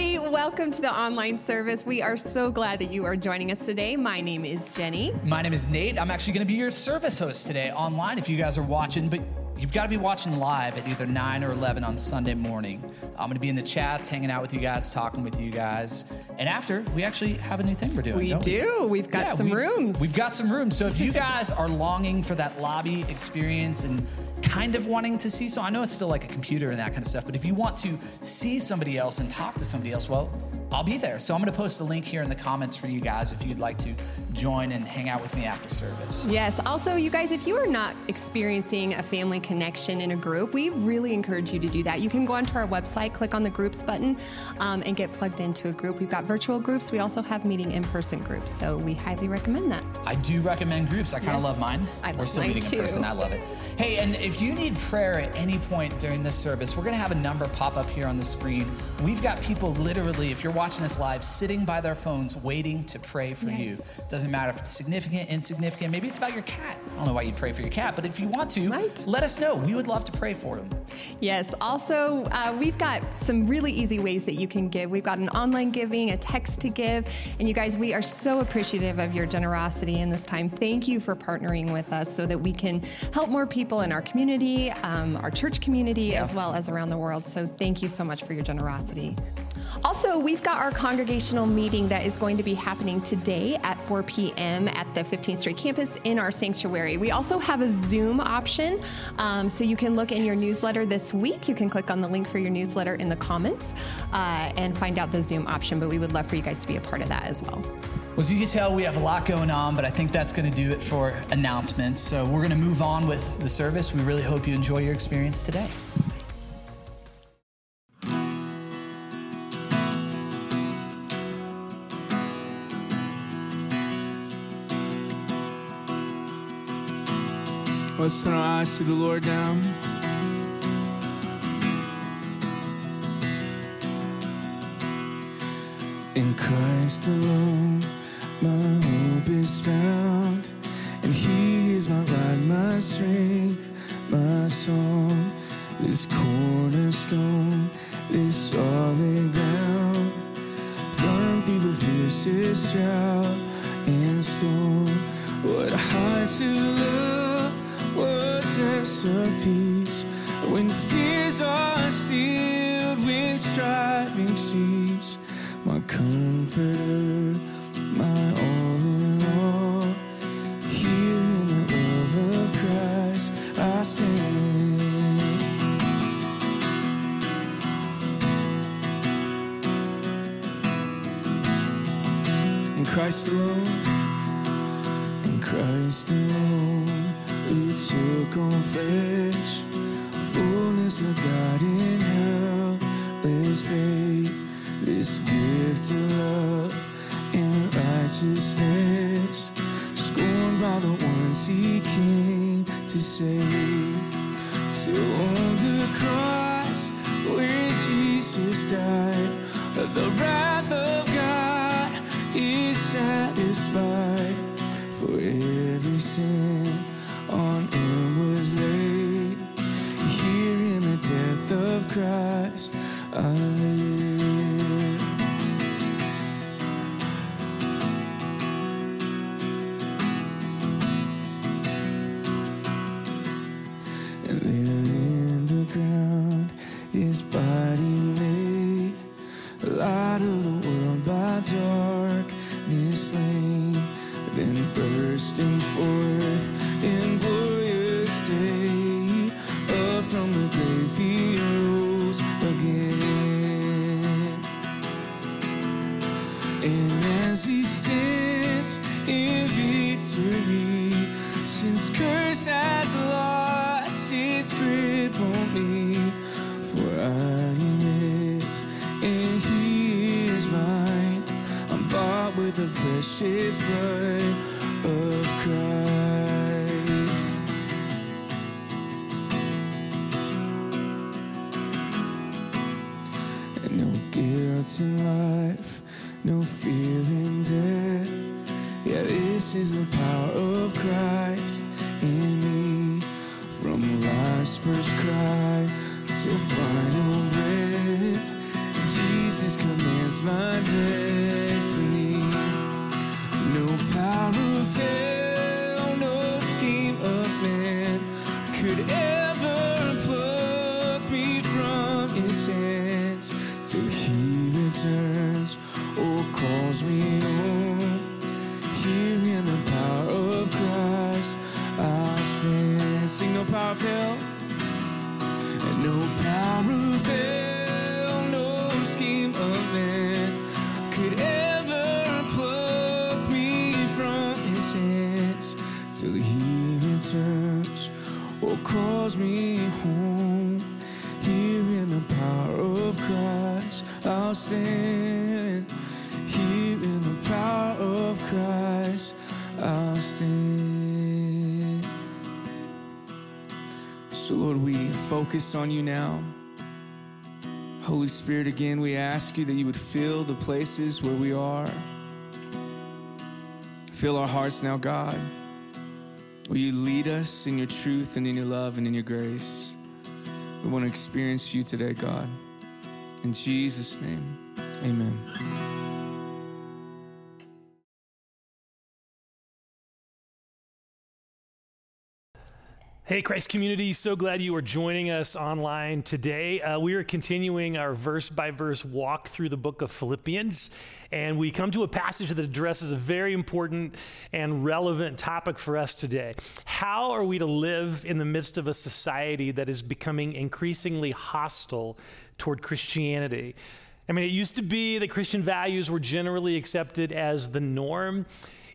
everybody. Welcome to the online service. We are so glad that you are joining us today. My name is Jenny. My name is Nate. I'm actually going to be your service host today online if you guys are watching, but you've got to be watching live at either 9 or 11 on Sunday morning. I'm going to be in the chats, hanging out with you guys, talking with you guys. And after, we actually have a new thing we're doing. We do. We? have got Yeah, some we've- rooms. We've got some rooms. So if you guys are longing for that lobby experience and kind of wanting to see, so I know it's still like a computer and that kind of stuff, but if you want to see somebody else and talk to somebody else, well, I'll be there. So I'm going to post a link here in the comments for you guys if you'd like to join and hang out with me after service. Yes. Also, you guys, if you are not experiencing a family connection in a group, we really encourage you to do that. You can go onto our website, click on the groups button, um, and get plugged into a group. We've got virtual groups. We also have meeting in person groups. So we highly recommend that. I do recommend groups. I kind of Yes. love mine. I We're still meeting too. in person. I love it. Hey, and if you need prayer at any point during this service, we're going to have a number pop up here on the screen. We've got people literally, if you're watching this live, sitting by their phones waiting to pray for you. Yes. Doesn't matter if it's significant, insignificant. Maybe it's about your cat. I don't know why you'd pray for your cat, but if you want to, Right. let us know. We would love to pray for them. Yes. Also, uh, we've got some really easy ways that you can give. We've got an online giving, a text to give. And you guys, we are so appreciative of your generosity in this time. Thank you for partnering with us so that we can help more people in our community, um, our church community, as well as around the world. So thank you so much for your generosity. Also, we've got our congregational meeting that is going to be happening today at 4 p.m. at the 15th Street campus in our sanctuary. We also have a Zoom option, um, so you can look in your newsletter this week. You can click on the link for your newsletter in the comments uh, and find out the Zoom option. But we would love for you guys to be a part of that as well. Well, as you can tell, we have a lot going on, but I think that's going to do it for announcements. So we're going to move on with the service. We really hope you enjoy your experience today. Let's turn our eyes to the Lord now. In Christ alone, my hope is found, and He is my light, my strength, my song. This cornerstone, this solid ground, firm through the fiercest drought and storm. What heights of love, depths I on you now. Holy Spirit, again, we ask you that you would fill the places where we are. Fill our hearts now, God. Will you lead us in your truth and in your love and in your grace? We want to experience you today, God. In Jesus' name, amen. Hey, Christ community, so glad you are joining us online today. Uh, we are continuing our verse by verse walk through the book of Philippians, and we come to a passage that addresses a very important and relevant topic for us today. How are we to live in the midst of a society that is becoming increasingly hostile toward Christianity? I mean, it used to be that Christian values were generally accepted as the norm.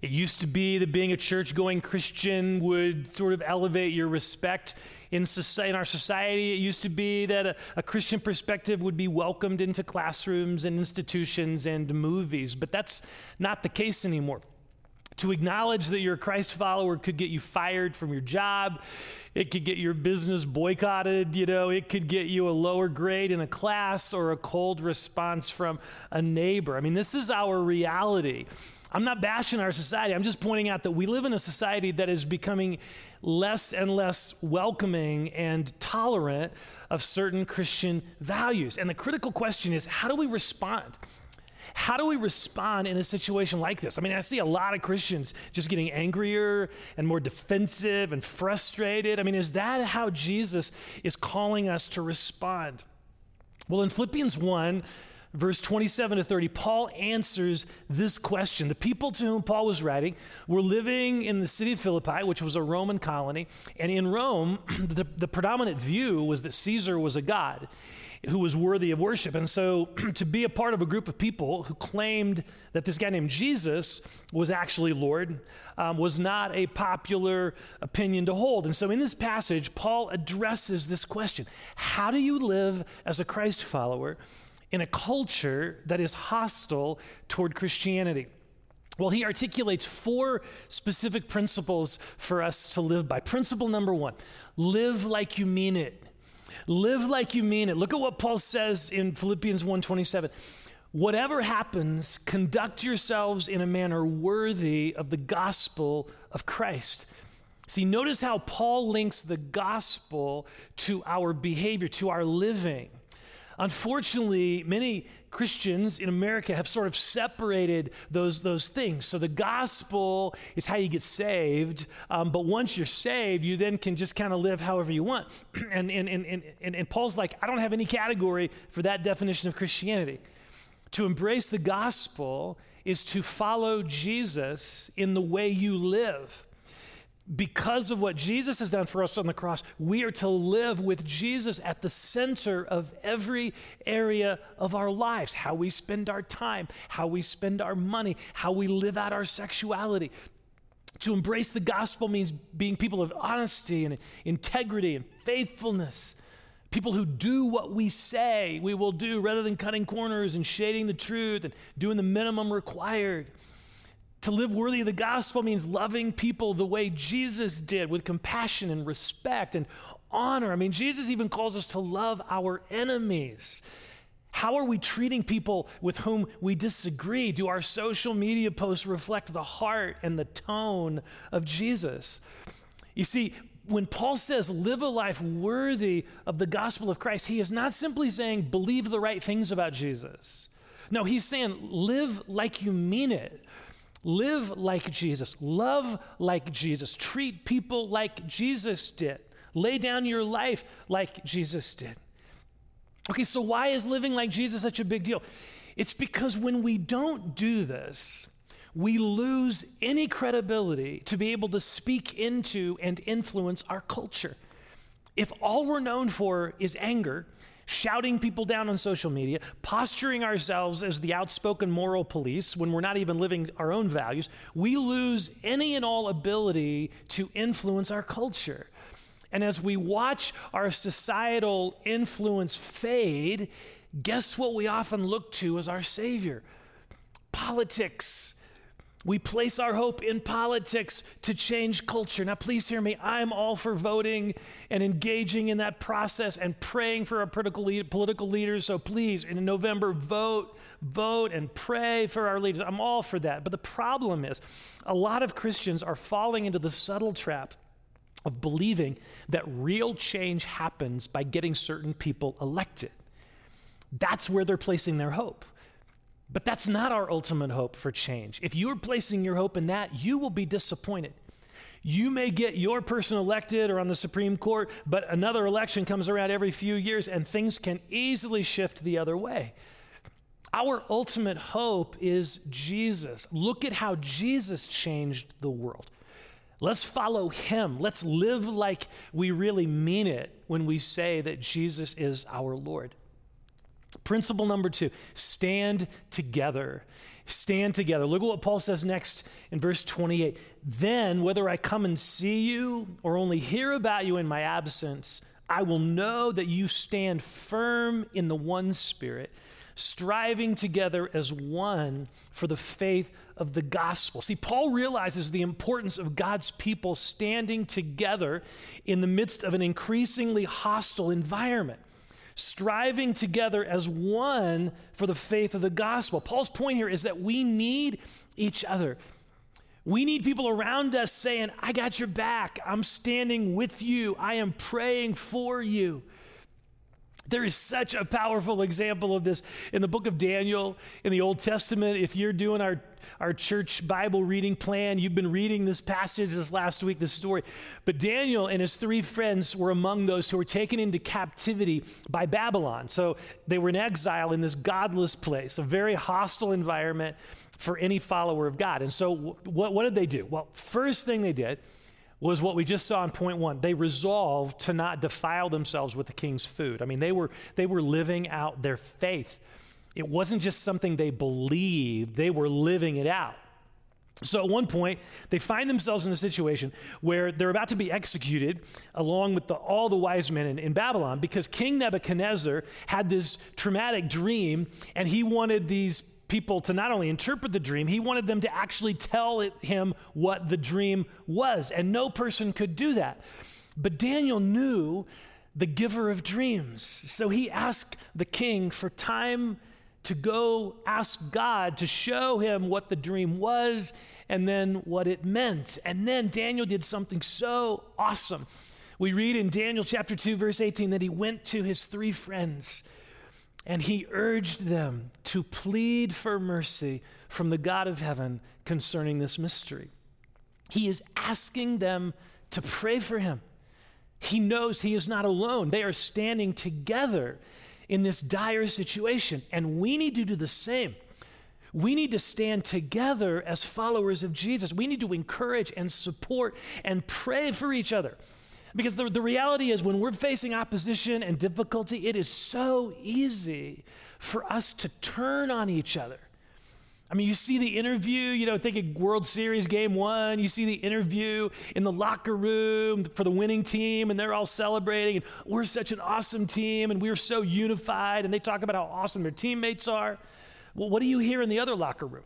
It used to be that being a church going Christian would sort of elevate your respect in, society, in our society. It used to be that a, a Christian perspective would be welcomed into classrooms and institutions and movies, but that's not the case anymore. To acknowledge that you're a Christ follower could get you fired from your job. It could get your business boycotted. You know, it could get you a lower grade in a class or a cold response from a neighbor. I mean, this is our reality. I'm not bashing our society. I'm just pointing out that we live in a society that is becoming less and less welcoming and tolerant of certain Christian values. And the critical question is how do we respond? How do we respond in a situation like this? I mean, I see a lot of Christians just getting angrier and more defensive and frustrated. I mean, is that how Jesus is calling us to respond? Well, in Philippians 1, verse 27 to 30, Paul answers this question. The people to whom Paul was writing were living in the city of Philippi, which was a Roman colony. And in Rome, the, the predominant view was that Caesar was a god who was worthy of worship. And so to be a part of a group of people who claimed that this guy named Jesus was actually Lord um, was not a popular opinion to hold. And so in this passage, Paul addresses this question How do you live as a Christ follower? In a culture that is hostile toward Christianity. Well, he articulates four specific principles for us to live by. Principle number one live like you mean it. Live like you mean it. Look at what Paul says in Philippians 1:27. Whatever happens, conduct yourselves in a manner worthy of the gospel of Christ. See, notice how Paul links the gospel to our behavior, to our living. Unfortunately, many Christians in America have sort of separated those, those things. So the gospel is how you get saved, um, but once you're saved, you then can just kind of live however you want. and, and, and, and, and Paul's like, I don't have any category for that definition of Christianity. To embrace the gospel is to follow Jesus in the way you live because of what Jesus has done for us on the cross, we are to live with Jesus at the center of every area of our lives how we spend our time, how we spend our money, how we live out our sexuality. To embrace the gospel means being people of honesty and integrity and faithfulness. People who do what we say we will do rather than cutting corners and shading the truth and doing the minimum required. To live worthy of the gospel means loving people the way Jesus did with compassion and respect and honor. I mean, Jesus even calls us to love our enemies. How are we treating people with whom we disagree? Do our social media posts reflect the heart and the tone of Jesus? You see, when Paul says live a life worthy of the gospel of Christ, he is not simply saying believe the right things about Jesus. No, he's saying live like you mean it. Live like Jesus. Love like Jesus. Treat people like Jesus did. Lay down your life like Jesus did. Okay, so why is living like Jesus such a big deal? It's because when we don't do this, we lose any credibility to be able to speak into and influence our culture. If all we're known for is anger, shouting people down on social media, posturing ourselves as the outspoken moral police when we're not even living our own values, we lose any and all ability to influence our culture. And as we watch our societal influence fade, guess what we often look to as our Savior? Politics We place our hope in politics to change culture. Now, please hear me. I'm all for voting and engaging in that process and praying for our political, political leaders. So please, in November, vote, vote, and pray for our leaders. I'm all for that. But the problem is, a lot of Christians are falling into the subtle trap of believing that real change happens by getting certain people elected. That's where they're placing their hope. But that's not our ultimate hope for change. If you're placing your hope in that, you will be disappointed. You may get your person elected or on the Supreme Court, but another election comes around every few years and things can easily shift the other way. Our ultimate hope is Jesus. Look at how Jesus changed the world. Let's follow him. Let's live like we really mean it when we say that Jesus is our Lord. Principle number two stand together. Stand together. Look at what Paul says next in verse 28. Then, whether I come and see you or only hear about you in my absence, I will know that you stand firm in the one spirit, striving together as one for the faith of the gospel. See, Paul realizes the importance of God's people standing together in the midst of an increasingly hostile environment striving together as one for the faith of the gospel. Paul's point here is that we need each other. We need people around us saying, I got your back. I'm standing with you. I am praying for you. There is such a powerful example of this in the book of Daniel in the Old Testament. If you're doing our, our church Bible reading plan, you've been reading this passage this last week, this story. But Daniel and his three friends were among those who were taken into captivity by Babylon. So they were in exile in this godless place, a very hostile environment for any follower of God. And so what, what did they do? Well, first thing they did was what we just saw in point one. They resolved to not defile themselves with the king's food. I mean, they were, they were living out their faith. It wasn't just something they believed, they were living it out. So at one point, they find themselves in a situation where they're about to be executed along with the, all the wise men in, in, Babylon because King Nebuchadnezzar had this traumatic dream and he wanted these people to not only interpret the dream, he wanted them to actually tell it, him what the dream was. And no person could do that. But Daniel knew the giver of dreams. So he asked the king for time to go ask God to show him what the dream was and then what it meant. And then Daniel did something so awesome. We read in Daniel chapter 2, verse 18, that he went to his three friends and he urged them to plead for mercy from the God of heaven concerning this mystery. He is asking them to pray for him. He knows he is not alone. They are standing together in this dire situation, and we need to do the same. We need to stand together as followers of Jesus. We need to encourage and support and pray for each other. Because the, the reality is, when we're facing opposition and difficulty, it is so easy for us to turn on each other. I mean, you see the interview, you know, think of World Series game one, you see the interview in the locker room for the winning team, and they're all celebrating, and we're such an awesome team, and we're so unified, and they talk about how awesome their teammates are. Well, what do you hear in the other locker room?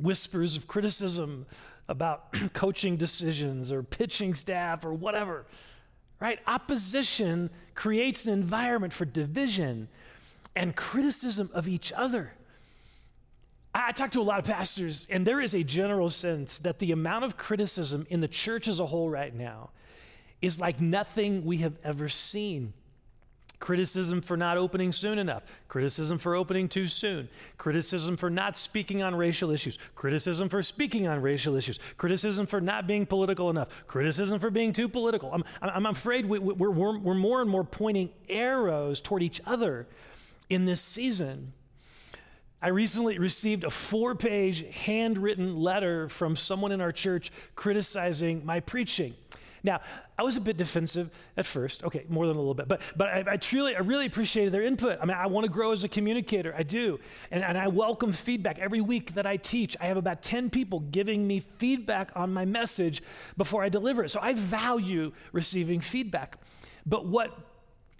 Whispers of criticism, about coaching decisions or pitching staff or whatever, right? Opposition creates an environment for division and criticism of each other. I talk to a lot of pastors, and there is a general sense that the amount of criticism in the church as a whole right now is like nothing we have ever seen. Criticism for not opening soon enough. Criticism for opening too soon. Criticism for not speaking on racial issues. Criticism for speaking on racial issues. Criticism for not being political enough. Criticism for being too political. I'm, I'm afraid we, we're, we're, we're more and more pointing arrows toward each other in this season. I recently received a four page handwritten letter from someone in our church criticizing my preaching. Now, I was a bit defensive at first. Okay, more than a little bit, but but I, I truly, I really appreciated their input. I mean, I want to grow as a communicator. I do, and, and I welcome feedback every week that I teach. I have about ten people giving me feedback on my message before I deliver it. So I value receiving feedback. But what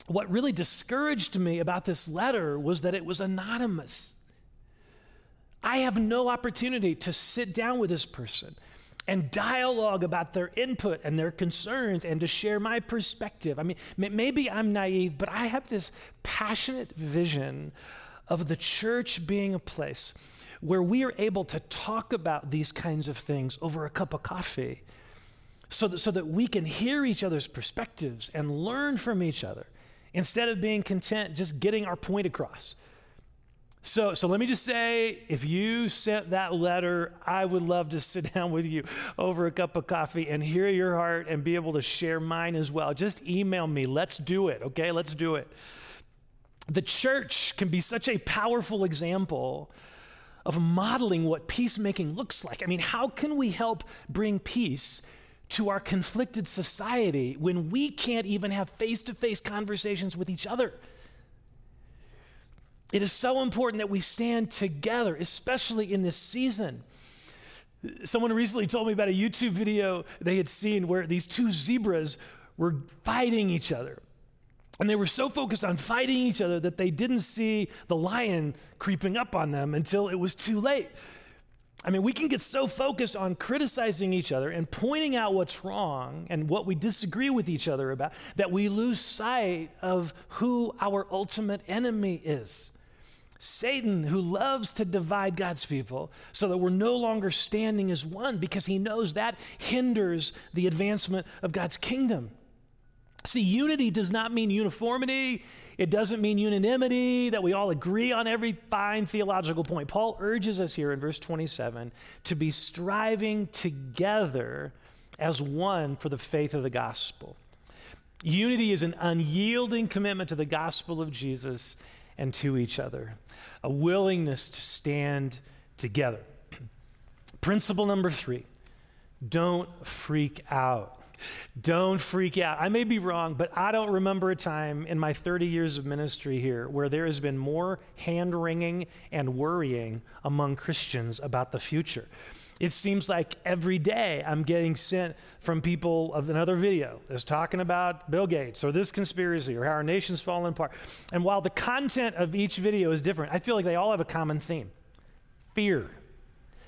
what really discouraged me about this letter was that it was anonymous. I have no opportunity to sit down with this person and dialogue about their input and their concerns and to share my perspective. I mean, maybe I'm naive, but I have this passionate vision of the church being a place where we are able to talk about these kinds of things over a cup of coffee so that, so that we can hear each other's perspectives and learn from each other instead of being content just getting our point across. So, so let me just say if you sent that letter, I would love to sit down with you over a cup of coffee and hear your heart and be able to share mine as well. Just email me. Let's do it, okay? Let's do it. The church can be such a powerful example of modeling what peacemaking looks like. I mean, how can we help bring peace to our conflicted society when we can't even have face to face conversations with each other? It is so important that we stand together, especially in this season. Someone recently told me about a YouTube video they had seen where these two zebras were fighting each other. And they were so focused on fighting each other that they didn't see the lion creeping up on them until it was too late. I mean, we can get so focused on criticizing each other and pointing out what's wrong and what we disagree with each other about that we lose sight of who our ultimate enemy is. Satan, who loves to divide God's people so that we're no longer standing as one because he knows that hinders the advancement of God's kingdom. See, unity does not mean uniformity. It doesn't mean unanimity, that we all agree on every fine theological point. Paul urges us here in verse 27 to be striving together as one for the faith of the gospel. Unity is an unyielding commitment to the gospel of Jesus and to each other, a willingness to stand together. Principle number three don't freak out. Don't freak out. I may be wrong, but I don't remember a time in my 30 years of ministry here where there has been more hand wringing and worrying among Christians about the future. It seems like every day I'm getting sent from people of another video that's talking about Bill Gates or this conspiracy or how our nation's falling apart. And while the content of each video is different, I feel like they all have a common theme fear.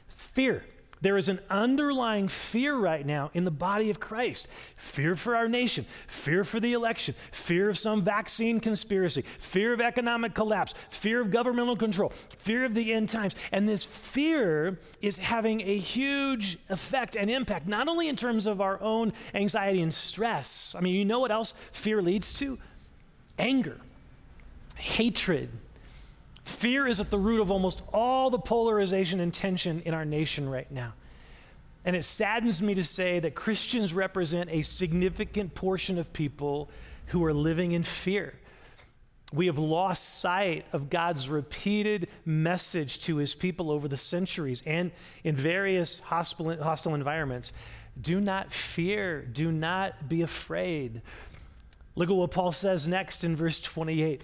Fear. There is an underlying fear right now in the body of Christ fear for our nation, fear for the election, fear of some vaccine conspiracy, fear of economic collapse, fear of governmental control, fear of the end times. And this fear is having a huge effect and impact, not only in terms of our own anxiety and stress. I mean, you know what else fear leads to? Anger, hatred Fear is at the root of almost all the polarization and tension in our nation right now. And it saddens me to say that Christians represent a significant portion of people who are living in fear. We have lost sight of God's repeated message to his people over the centuries and in various hostile, hostile environments. Do not fear, do not be afraid. Look at what Paul says next in verse 28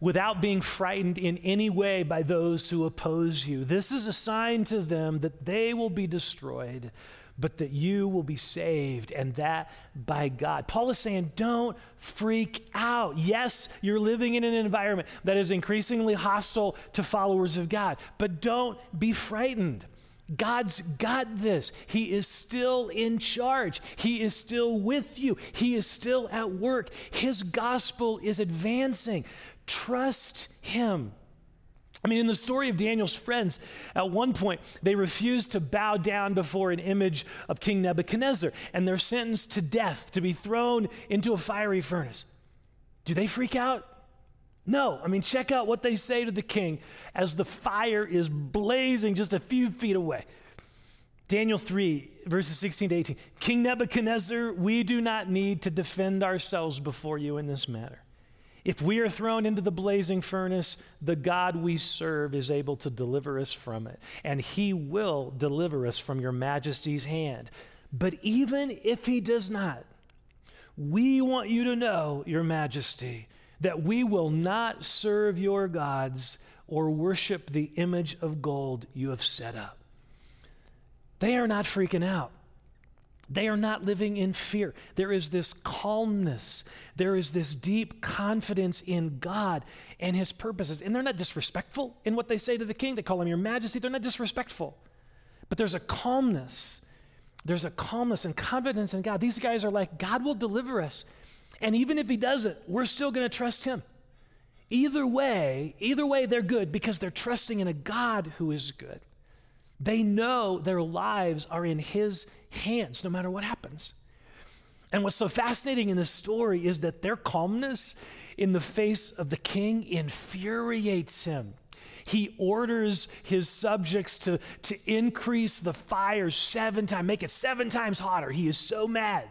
without being frightened in any way by those who oppose you. This is a sign to them that they will be destroyed, but that you will be saved, and that by God. Paul is saying, don't freak out. Yes, you're living in an environment that is increasingly hostile to followers of God, but don't be frightened. God's got this. He is still in charge. He is still with you. He is still at work. His gospel is advancing. Trust him. I mean, in the story of Daniel's friends, at one point, they refused to bow down before an image of King Nebuchadnezzar, and they're sentenced to death to be thrown into a fiery furnace. Do they freak out? No. I mean, check out what they say to the king as the fire is blazing just a few feet away. Daniel 3, verses 16 to 18. King Nebuchadnezzar, we do not need to defend ourselves before you in this matter. If we are thrown into the blazing furnace, the God we serve is able to deliver us from it, and he will deliver us from your majesty's hand. But even if he does not, we want you to know, your majesty, that we will not serve your gods or worship the image of gold you have set up. They are not freaking out. They are not living in fear. There is this calmness. There is this deep confidence in God and his purposes. And they're not disrespectful in what they say to the king. They call him your majesty. They're not disrespectful. But there's a calmness. There's a calmness and confidence in God. These guys are like, God will deliver us. And even if he doesn't, we're still going to trust him. Either way, either way, they're good because they're trusting in a God who is good. They know their lives are in his hands no matter what happens. And what's so fascinating in this story is that their calmness in the face of the king infuriates him. He orders his subjects to, to increase the fire seven times, make it seven times hotter. He is so mad.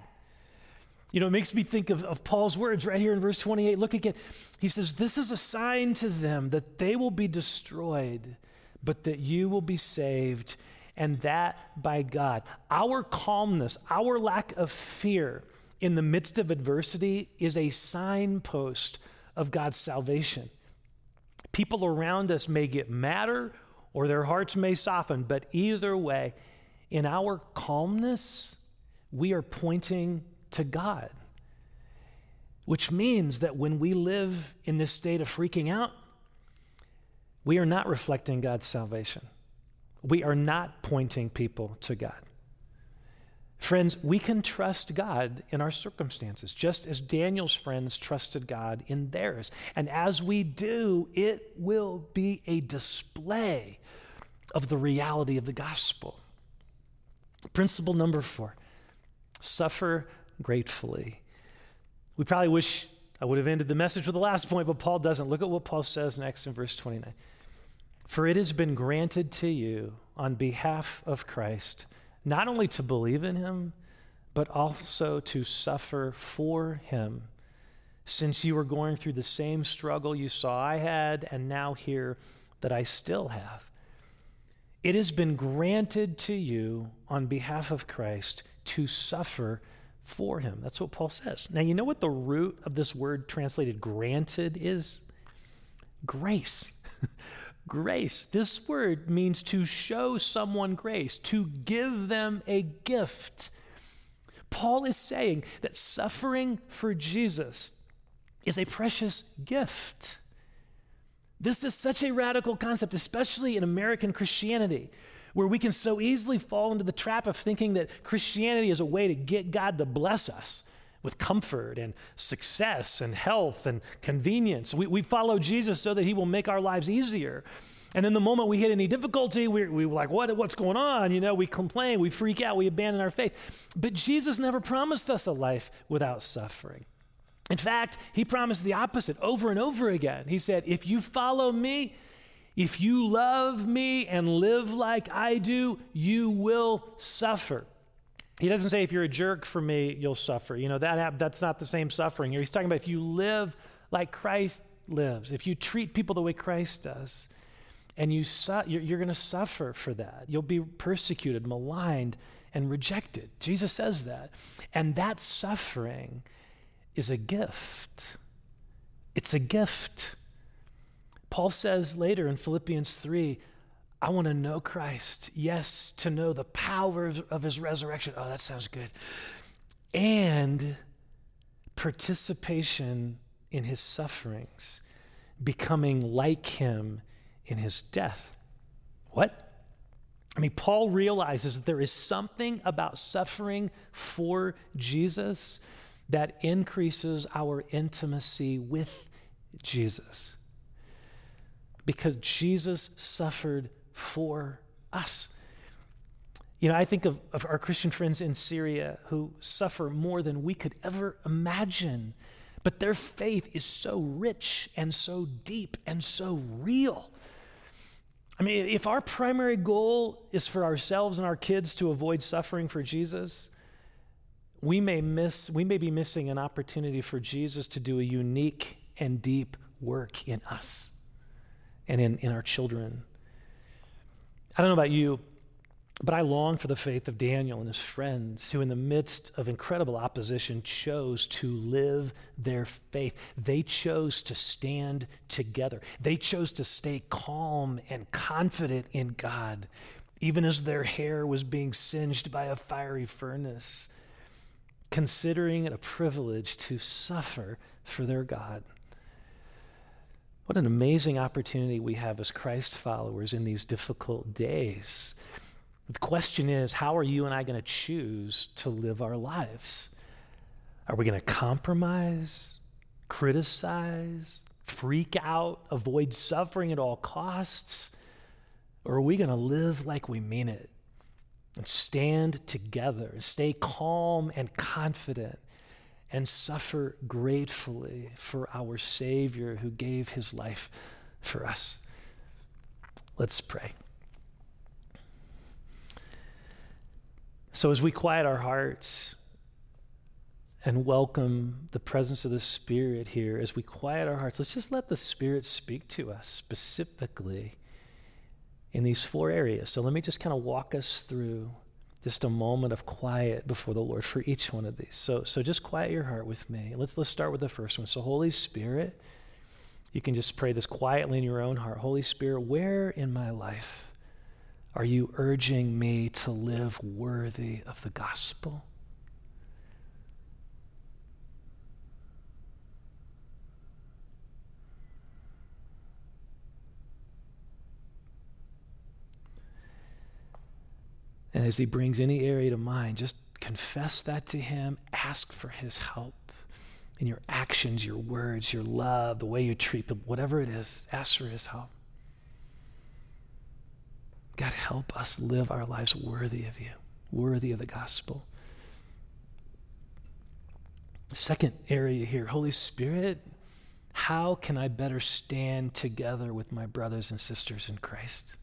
You know, it makes me think of, of Paul's words right here in verse 28. Look again. He says, This is a sign to them that they will be destroyed, but that you will be saved, and that by God. Our calmness, our lack of fear in the midst of adversity is a signpost of God's salvation. People around us may get madder or their hearts may soften, but either way, in our calmness, we are pointing to God. Which means that when we live in this state of freaking out, we are not reflecting God's salvation. We are not pointing people to God. Friends, we can trust God in our circumstances, just as Daniel's friends trusted God in theirs. And as we do, it will be a display of the reality of the gospel. Principle number four suffer gratefully. We probably wish I would have ended the message with the last point, but Paul doesn't. Look at what Paul says next in verse 29. For it has been granted to you on behalf of Christ not only to believe in him, but also to suffer for him, since you are going through the same struggle you saw I had and now hear that I still have. It has been granted to you on behalf of Christ to suffer for him. That's what Paul says. Now, you know what the root of this word translated granted is? Grace. grace. This word means to show someone grace, to give them a gift. Paul is saying that suffering for Jesus is a precious gift. This is such a radical concept, especially in American Christianity, where we can so easily fall into the trap of thinking that Christianity is a way to get God to bless us with comfort and success and health and convenience. We, we follow Jesus so that he will make our lives easier. And then the moment we hit any difficulty, we, we like, what, what's going on? You know, we complain, we freak out, we abandon our faith. But Jesus never promised us a life without suffering. In fact, he promised the opposite over and over again. He said, if you follow me, if you love me and live like I do, you will suffer. He doesn't say if you're a jerk for me, you'll suffer. You know, that that's not the same suffering. He's talking about if you live like Christ lives, if you treat people the way Christ does, and you su- you're, you're going to suffer for that. You'll be persecuted, maligned, and rejected. Jesus says that. And that suffering is a gift. It's a gift. Paul says later in Philippians 3 I want to know Christ. Yes, to know the power of his resurrection. Oh, that sounds good. And participation in his sufferings, becoming like him in his death. What? I mean, Paul realizes that there is something about suffering for Jesus that increases our intimacy with Jesus. Because Jesus suffered for us. You know, I think of, of our Christian friends in Syria who suffer more than we could ever imagine, but their faith is so rich and so deep and so real. I mean, if our primary goal is for ourselves and our kids to avoid suffering for Jesus, we may miss we may be missing an opportunity for Jesus to do a unique and deep work in us and in, in our children. I don't know about you, but I long for the faith of Daniel and his friends who, in the midst of incredible opposition, chose to live their faith. They chose to stand together, they chose to stay calm and confident in God even as their hair was being singed by a fiery furnace, considering it a privilege to suffer for their God. What an amazing opportunity we have as Christ followers in these difficult days. The question is how are you and I going to choose to live our lives? Are we going to compromise, criticize, freak out, avoid suffering at all costs? Or are we going to live like we mean it and stand together, stay calm and confident, and suffer gratefully for our Savior who gave his life for us? Let's pray. So, as we quiet our hearts and welcome the presence of the Spirit here, as we quiet our hearts, let's just let the Spirit speak to us specifically in these four areas. So, let me just kind of walk us through just a moment of quiet before the Lord for each one of these. So, so just quiet your heart with me. Let's, let's start with the first one. So, Holy Spirit, you can just pray this quietly in your own heart. Holy Spirit, where in my life are you urging me to live worthy of the gospel? And as he brings any area to mind, just confess that to him, ask for his help in your actions, your words, your love, the way you treat them, whatever it is, ask for his help. God, help us live our lives worthy of you, worthy of the gospel. Second area here Holy Spirit, how can I better stand together with my brothers and sisters in Christ?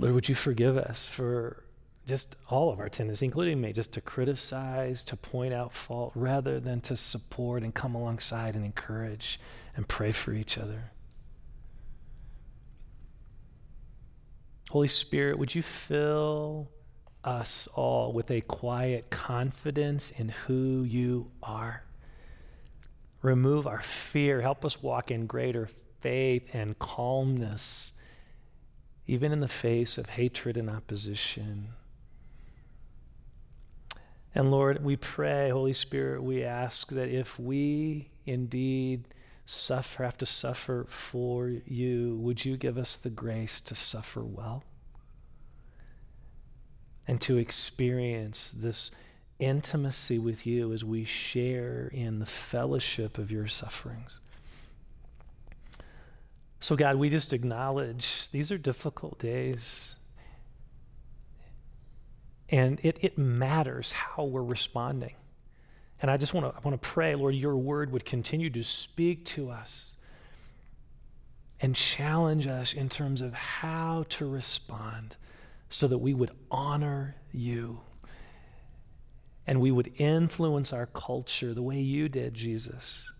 Lord, would you forgive us for just all of our tendencies, including me, just to criticize, to point out fault, rather than to support and come alongside and encourage and pray for each other. Holy Spirit, would you fill us all with a quiet confidence in who you are? Remove our fear. Help us walk in greater faith and calmness, even in the face of hatred and opposition. And Lord, we pray, Holy Spirit, we ask that if we indeed suffer, have to suffer for you, would you give us the grace to suffer well and to experience this intimacy with you as we share in the fellowship of your sufferings. So, God, we just acknowledge these are difficult days. And it, it matters how we're responding. And I just want to I want to pray, Lord, your word would continue to speak to us and challenge us in terms of how to respond so that we would honor you and we would influence our culture the way you did, Jesus.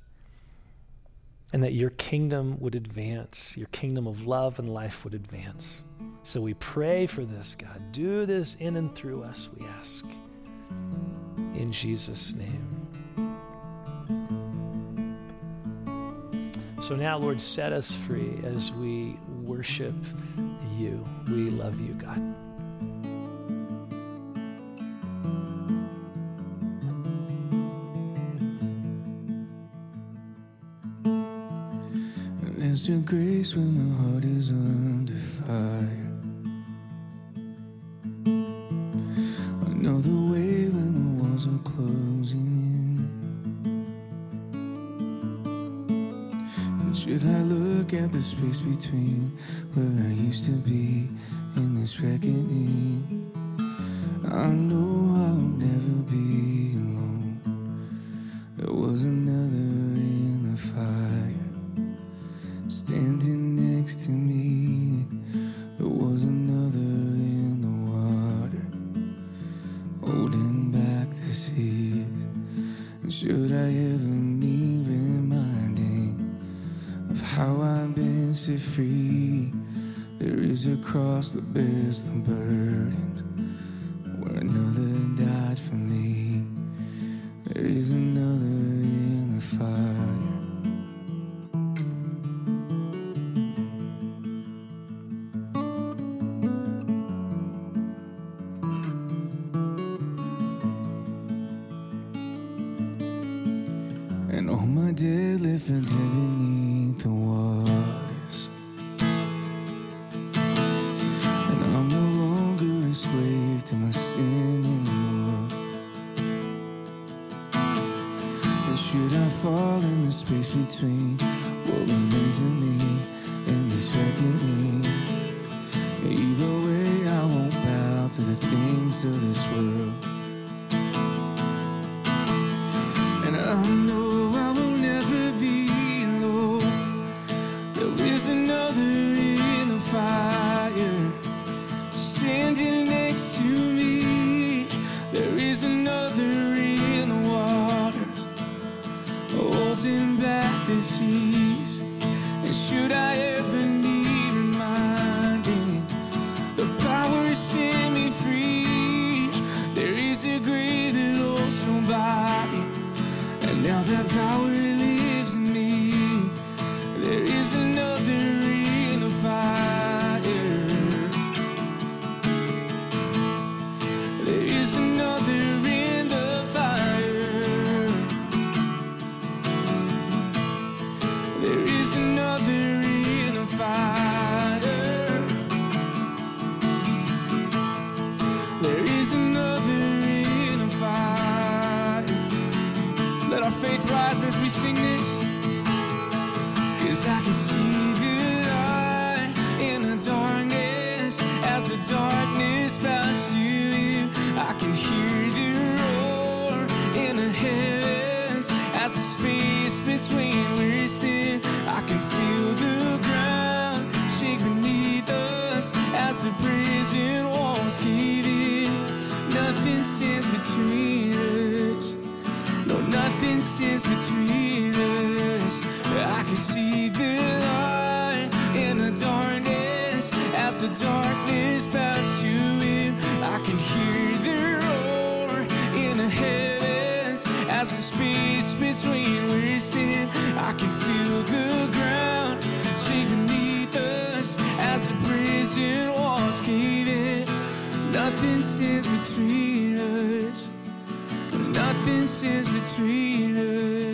And that your kingdom would advance, your kingdom of love and life would advance. So we pray for this, God. Do this in and through us, we ask. In Jesus' name. So now, Lord, set us free as we worship you. We love you, God. There's your grace when the heart is under fire. I know the way when the walls are closing in. And should I look at the space between where I used to be and this reckoning? I know I'll never be alone. There was another is a cross the burdens, space between wasting. I can feel the ground shake beneath us as the prison walls cave in. Nothing stands between us. Nothing stands between us.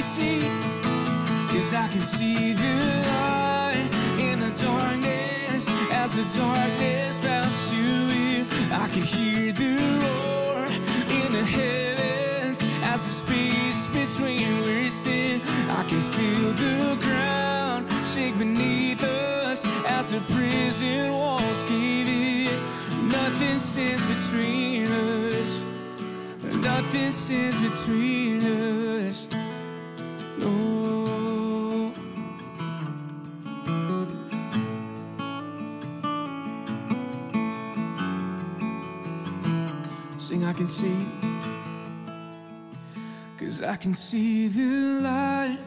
me see is I can see the light in the darkness as the darkness bows to you. I can hear the roar in the heavens as the space between where it's thin. I can feel the ground shake beneath us as the prison walls cave in. Nothing stands between us. Nothing stands between us. can see. Cause I can see the light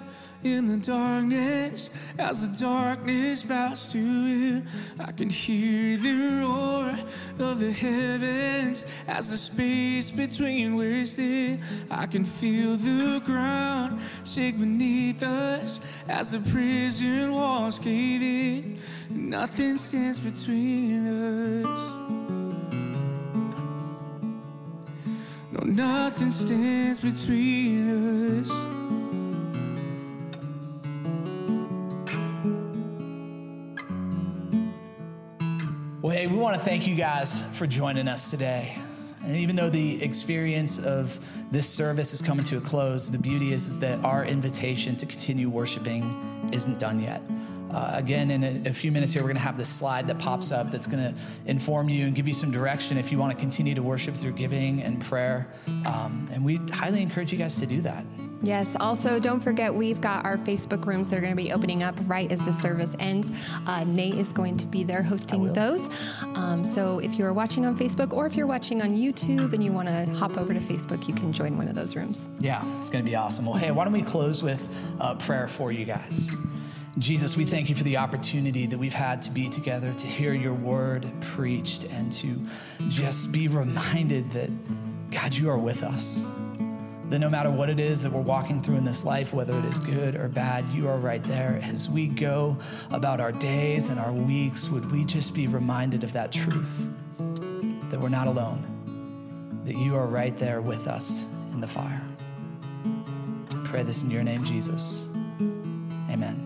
in the darkness as the darkness bows to you. I can hear the roar of the heavens as the space between wears thin. I can feel the ground shake beneath us as the prison walls cave in. Nothing stands between us. No, nothing stands between us. Well, hey, we want to thank you guys for joining us today. And even though the experience of this service is coming to a close, the beauty is, is that our invitation to continue worshiping isn't done yet. Uh, again, in a, a, few minutes here, we're going to have this slide that pops up that's going to inform you and give you some direction if you want to continue to worship through giving and prayer. Um, and we highly encourage you guys to do that. Yes. Also, don't forget we've got our Facebook rooms that are going to be opening up right as the service ends. Uh, Nate is going to be there hosting those. Um, so if you're watching on Facebook or if you're watching on YouTube and you want to hop over to Facebook, you can join one of those rooms. Yeah, it's going to be awesome. Well, hey, why don't we close with a prayer for you guys? Jesus, we thank you for the opportunity that we've had to be together, to hear your word preached, and to just be reminded that, God, you are with us that no matter what it is that we're walking through in this life, whether it is good or bad, you are right there. As we go about our days and our weeks, would we just be reminded of that truth that we're not alone, that you are right there with us in the fire. I pray this in your name, Jesus. Amen.